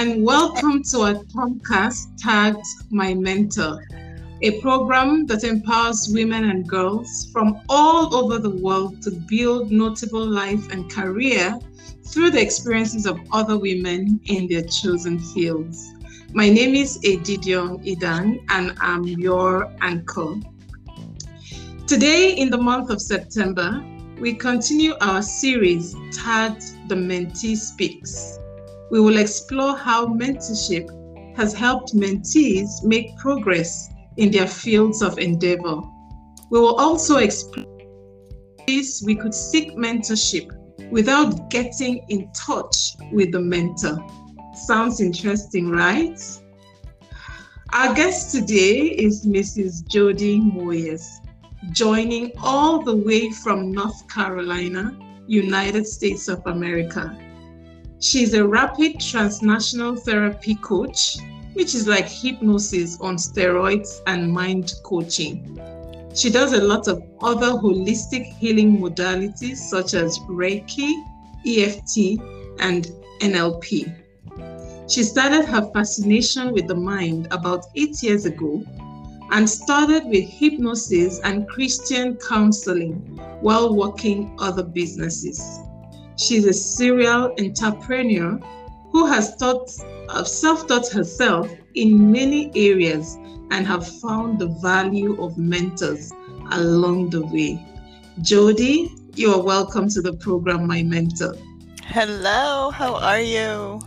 and welcome to our podcast tagged My Mentor, a program that empowers women and girls from all over the world to build notable life and career through the experiences of other women in their chosen fields. My name is Edidion Idan, and I'm your anchor. Today, in the month of September, we continue our series tagged The Mentee Speaks. We will explore how mentorship has helped mentees make progress in their fields of endeavor. We will also explore ways we could seek mentorship without getting in touch with the mentor. Sounds interesting, right? Our guest today is Mrs. Jodie Moyes joining all the way from North Carolina, United States of America. She's a rapid transnational therapy coach, which is like hypnosis on steroids and mind coaching. She does a lot of other holistic healing modalities such as Reiki, EFT, and NLP. She started her fascination with the mind about eight years ago and started with hypnosis and Christian counseling while working other businesses. She's a serial entrepreneur who has taught, uh, self-taught herself in many areas and have found the value of mentors along the way. Jodie, you are welcome to the program, My Mentor. Hello, how are you?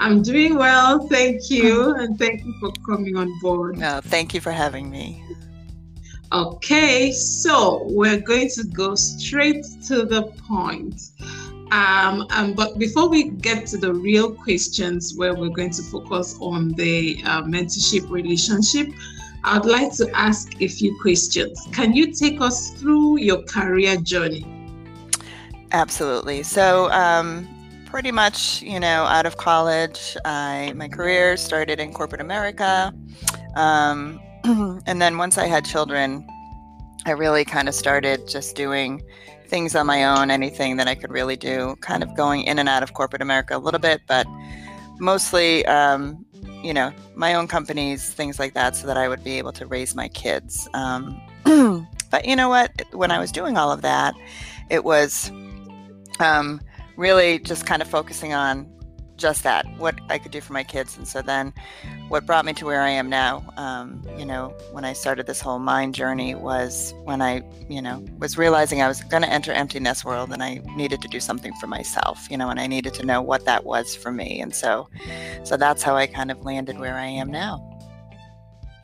I'm doing well, thank you, and thank you for coming on board. No, thank you for having me. Okay, so we're going to go straight to the point. Um, um, but before we get to the real questions where we're going to focus on the uh, mentorship relationship, I'd like to ask a few questions. Can you take us through your career journey? Absolutely. So, um, pretty much, you know, out of college, I my career started in corporate America, um, and then once I had children, I really kind of started just doing things on my own, anything that I could really do, kind of going in and out of corporate America a little bit, but mostly, um, you know, my own companies, things like that, so that I would be able to raise my kids. Um, but you know what? When I was doing all of that, it was um, really just kind of focusing on just that, what I could do for my kids. And so then what brought me to where I am now, um, you know, when I started this whole mind journey was when I, you know, was realizing I was going to enter emptiness world and I needed to do something for myself, you know, and I needed to know what that was for me. And so, so that's how I kind of landed where I am now.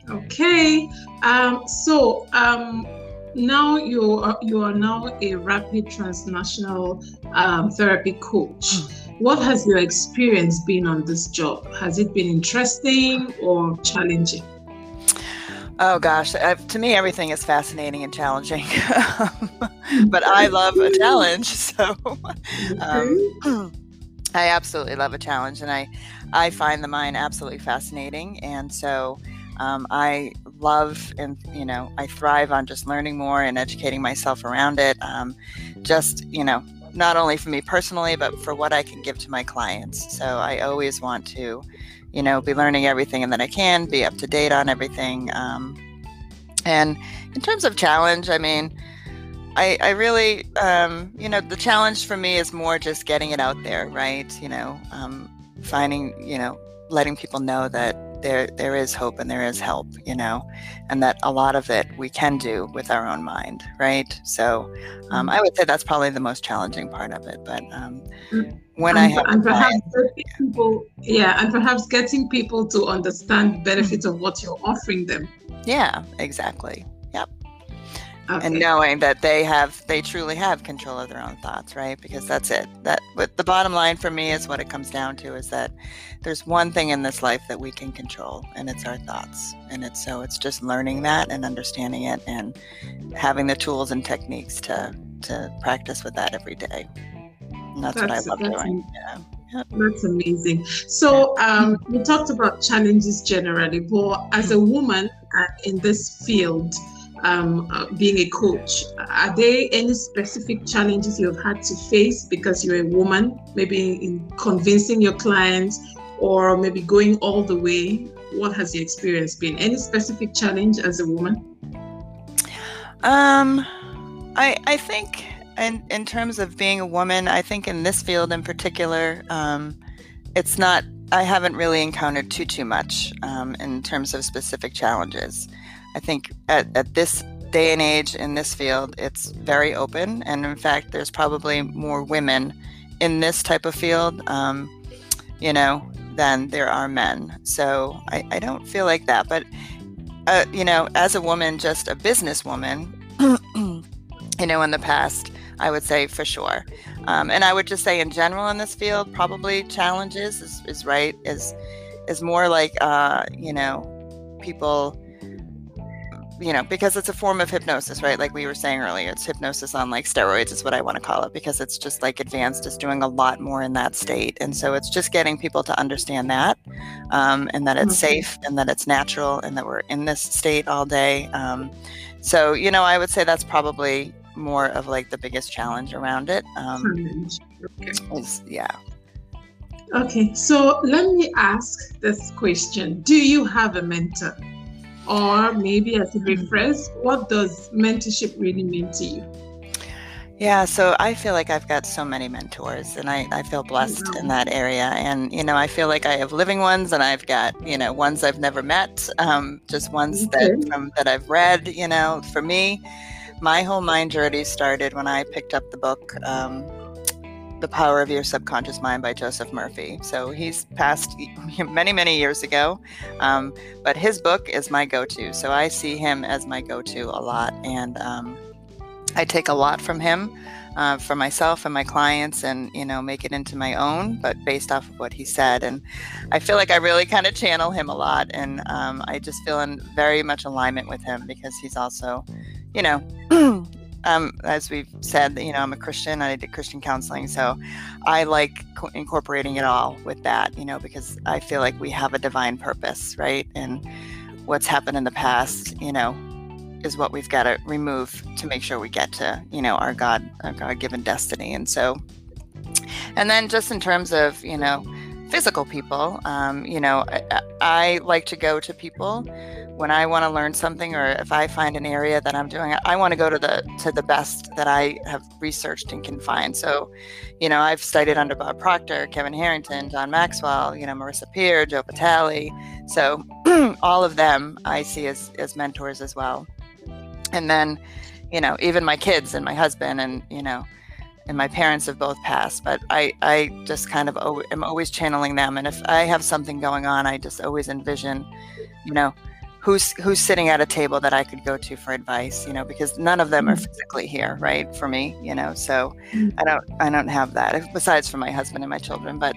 Okay. Um, so, um, now you are you are now a rapid transnational um, therapy coach. Mm. What has your experience been on this job? Has it been interesting or challenging? Oh gosh, uh, to me everything is fascinating and challenging, but I love a challenge. So um, I absolutely love a challenge, and I I find the mind absolutely fascinating, and so um, I love and you know I thrive on just learning more and educating myself around it. Um, just you know not only for me personally, but for what I can give to my clients. So I always want to, you know, be learning everything and that I can, be up to date on everything. Um, and in terms of challenge, I mean, I, I really, um, you know, the challenge for me is more just getting it out there, right? You know, um, finding, you know, letting people know that there there is hope and there is help you know and that a lot of it we can do with our own mind right? So um, i would say that's probably the most challenging part of it but um, mm. when and, i have and perhaps people yeah and perhaps getting people to understand the benefits of what you're offering them. Yeah exactly Okay. and knowing that they have they truly have control of their own thoughts right? Because that's it. That the bottom line for me is what it comes down to is that there's one thing in this life that we can control and it's our thoughts. And it's so it's just learning that and understanding it and having the tools and techniques to to practice with that every day. And that's, that's what i love doing. yeah. That's amazing. So um, we talked about challenges generally, but as a woman uh, in this field, um, uh, being a coach, are there any specific challenges you've had to face because you're a woman, maybe in convincing your clients or maybe going all the way? What has your experience been? Any specific challenge as a woman? Um, I I think in in terms of being a woman, I think in this field in particular, um, it's not. I haven't really encountered too too much um, in terms of specific challenges. I think at, at this day and age in this field, it's very open, and in fact, there's probably more women in this type of field, um, you know, than there are men. So I, I don't feel like that, but uh, you know, as a woman, just a businesswoman, you know, in the past, I would say for sure. Um, and I would just say in general in this field, probably challenges is, is right, is is more like uh, you know, people you know, because it's a form of hypnosis, right? Like we were saying earlier, it's hypnosis on like steroids, is what I want to call it, because it's just like advanced, is doing a lot more in that state. And so it's just getting people to understand that um, and that it's mm-hmm. safe and that it's natural and that we're in this state all day. Um, so, you know, I would say that's probably more of like the biggest challenge around it. Um, okay. Is, yeah. Okay, so let me ask this question Do you have a mentor? Or maybe as a refresh, what does mentorship really mean to you? Yeah, so I feel like I've got so many mentors and I, I feel blessed in that area. And, you know, I feel like I have living ones and I've got, you know, ones I've never met, um, just ones okay. that, from, that I've read, you know, for me, my whole mind journey started when I picked up the book, um, the Power of Your Subconscious Mind by Joseph Murphy. So he's passed many, many years ago, um, but his book is my go to. So I see him as my go to a lot. And um, I take a lot from him. Uh, for myself and my clients and you know make it into my own but based off of what he said and i feel like i really kind of channel him a lot and um, i just feel in very much alignment with him because he's also you know um, as we've said, you know, I'm a Christian. I did Christian counseling, so I like co- incorporating it all with that, you know, because I feel like we have a divine purpose, right? And what's happened in the past, you know, is what we've got to remove to make sure we get to, you know, our God, our God-given destiny. And so, and then just in terms of, you know, physical people, um, you know, I, I like to go to people when I want to learn something or if I find an area that I'm doing, I want to go to the to the best that I have researched and can find. So, you know, I've studied under Bob Proctor, Kevin Harrington, John Maxwell, you know, Marisa Peer, Joe Vitale. So all of them I see as as mentors as well. And then, you know, even my kids and my husband and, you know, and my parents have both passed, but I, I just kind of am always channeling them. And if I have something going on, I just always envision, you know, who's who's sitting at a table that I could go to for advice, you know, because none of them are mm. physically here, right? For me, you know, so mm. I don't I don't have that besides for my husband and my children, but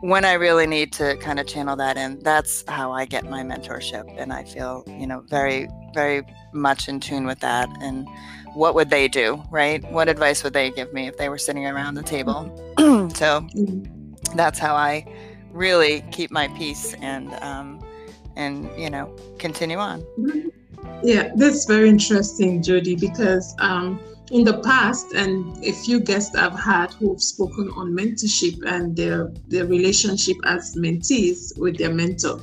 when I really need to kind of channel that in, that's how I get my mentorship and I feel, you know, very very much in tune with that and what would they do, right? What advice would they give me if they were sitting around the table? so mm. that's how I really keep my peace and um, and you know continue on yeah that's very interesting jodie because um, in the past and a few guests i've had who've spoken on mentorship and their their relationship as mentees with their mentor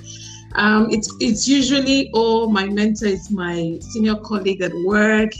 um, it's it's usually oh my mentor is my senior colleague at work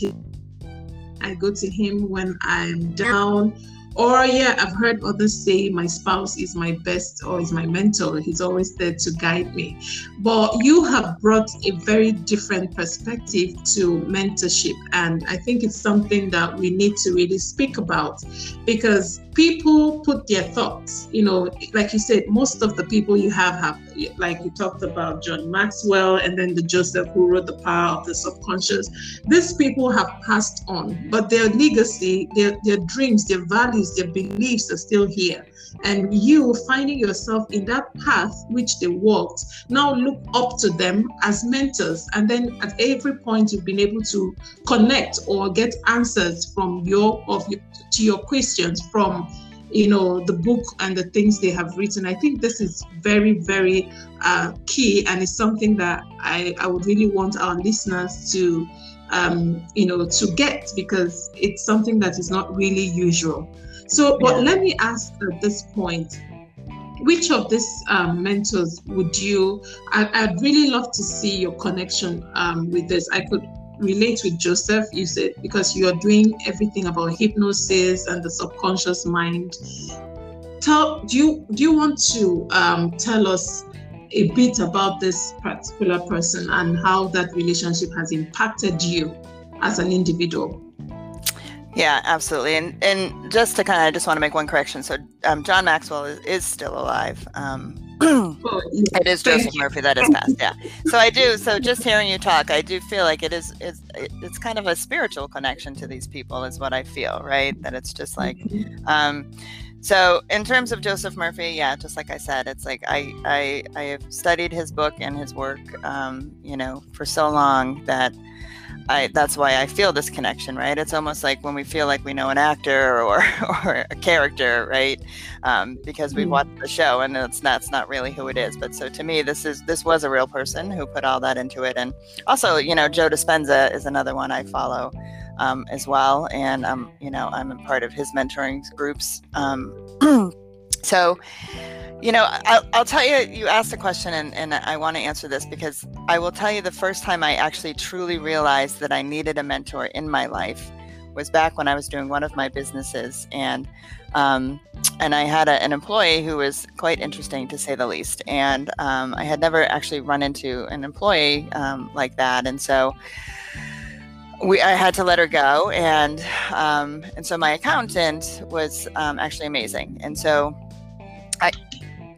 i go to him when i'm down or yeah, I've heard others say my spouse is my best or is my mentor. He's always there to guide me. But you have brought a very different perspective to mentorship. And I think it's something that we need to really speak about because people put their thoughts, you know, like you said, most of the people you have have, like you talked about John Maxwell and then the Joseph who wrote The Power of the Subconscious. These people have passed on, but their legacy, their, their dreams, their values, their beliefs are still here and you finding yourself in that path which they walked now look up to them as mentors and then at every point you've been able to connect or get answers from your of your, to your questions from you know the book and the things they have written i think this is very very uh, key and it's something that I, I would really want our listeners to um, you know to get because it's something that is not really usual so, but yeah. let me ask at this point which of these um, mentors would you? I, would really love to see your connection um, with this. I could relate with Joseph. You said because you are doing everything about hypnosis and the subconscious mind. Tell do you do you want to um, tell us a bit about this particular person and how that relationship has impacted you as an individual? Yeah, absolutely. And and just to kind of, I just want to make one correction. So um, John Maxwell is, is still alive. Um, it is Joseph Murphy that is passed. Yeah. So I do. So just hearing you talk, I do feel like it is. It's, it's kind of a spiritual connection to these people, is what I feel. Right. That it's just like. Mm-hmm. Um, so in terms of Joseph Murphy, yeah, just like I said, it's like I I I have studied his book and his work, um, you know, for so long that I, that's why I feel this connection, right? It's almost like when we feel like we know an actor or, or a character, right? Um, because we've mm. watched the show and it's that's not really who it is. But so to me, this is this was a real person who put all that into it. And also, you know, Joe Dispenza is another one I follow um, as well, and um, you know, I'm a part of his mentoring groups. Um, so you know, I'll, I'll, tell you, you asked a question, and, and I want to answer this because I will tell you the first time I actually truly realized that I needed a mentor in my life was back when I was doing one of my businesses. And um, and I had a, an employee who was quite interesting to say the least. And um, I had never actually run into an employee um, like that. And so we I had to let her go. And um, and so my accountant was um, actually amazing. And so I,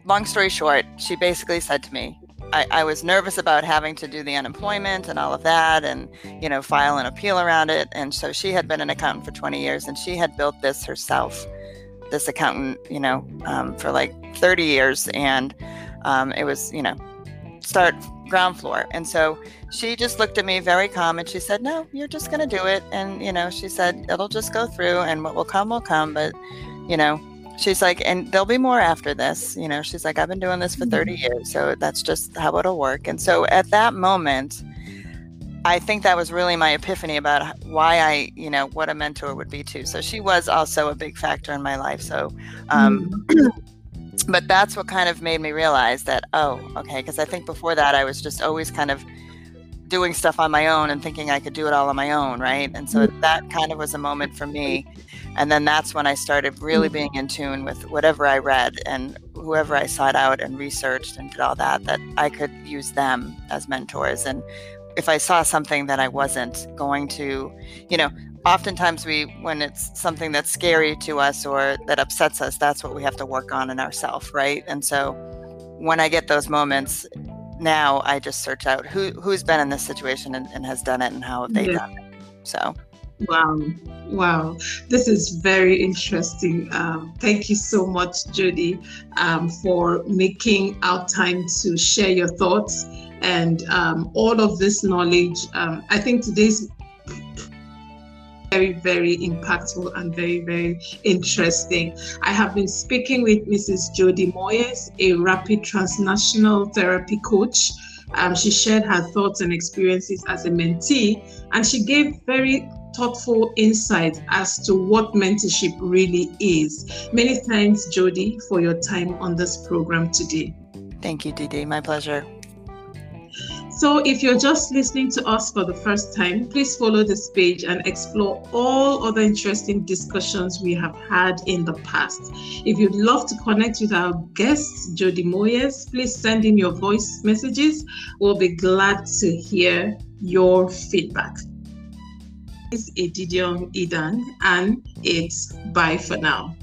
long story short, she basically said to me, I, I, was nervous about having to do the unemployment and all of that and, you know, file an appeal around it. And so she had been an accountant for 20 years and she had built this herself, this accountant, you know, um, for like 30 years. And um, it was, you know, start ground floor. And so she just looked at me very calm and she said, No, you're just going to do it. And, you know, she said, It'll just go through and what will come will come. But, you know, she's like, and there'll be more after this. You know, she's like, I've been doing this for 30 mm-hmm. years. So that's just how it'll work. And so at that moment, I think that was really my epiphany about why I, you know, what a mentor would be too. So she was also a big factor in my life. So, um, mm-hmm. but that's what kind of made me realize that, oh, okay. Because I think before that, I was just always kind of doing stuff on my own and thinking I could do it all on my own. Right. And so mm-hmm. that kind of was a moment for me and then that's when I started really mm. being in tune with whatever I read and whoever I sought out and researched and did all that, that I could use them as mentors. And if I saw something that I wasn't going to, you know, oftentimes we, when it's something that's scary to us or that upsets us, that's what we have to work on in ourselves, right? And so when I get those moments, now I just search out who who's been in this situation and, and has done it and how have they yeah. done it. So Wow. Wow. This is very interesting. Um, thank you so much, Judy, um, for making our time to share your thoughts and um, all of this knowledge. Um, I think today's very, very impactful and very, very interesting. I have been speaking with Mrs. Jodie Moyes, a rapid transnational therapy coach. Um, she shared her thoughts and experiences as a mentee, and she gave very thoughtful insight as to what mentorship really is. Many thanks, Jodie, for your time on this program today. Thank you, Didi. My pleasure. So, if you're just listening to us for the first time, please follow this page and explore all other interesting discussions we have had in the past. If you'd love to connect with our guest, Jodie Moyes, please send in your voice messages. We'll be glad to hear your feedback is Edidion Idan, and it's bye for now.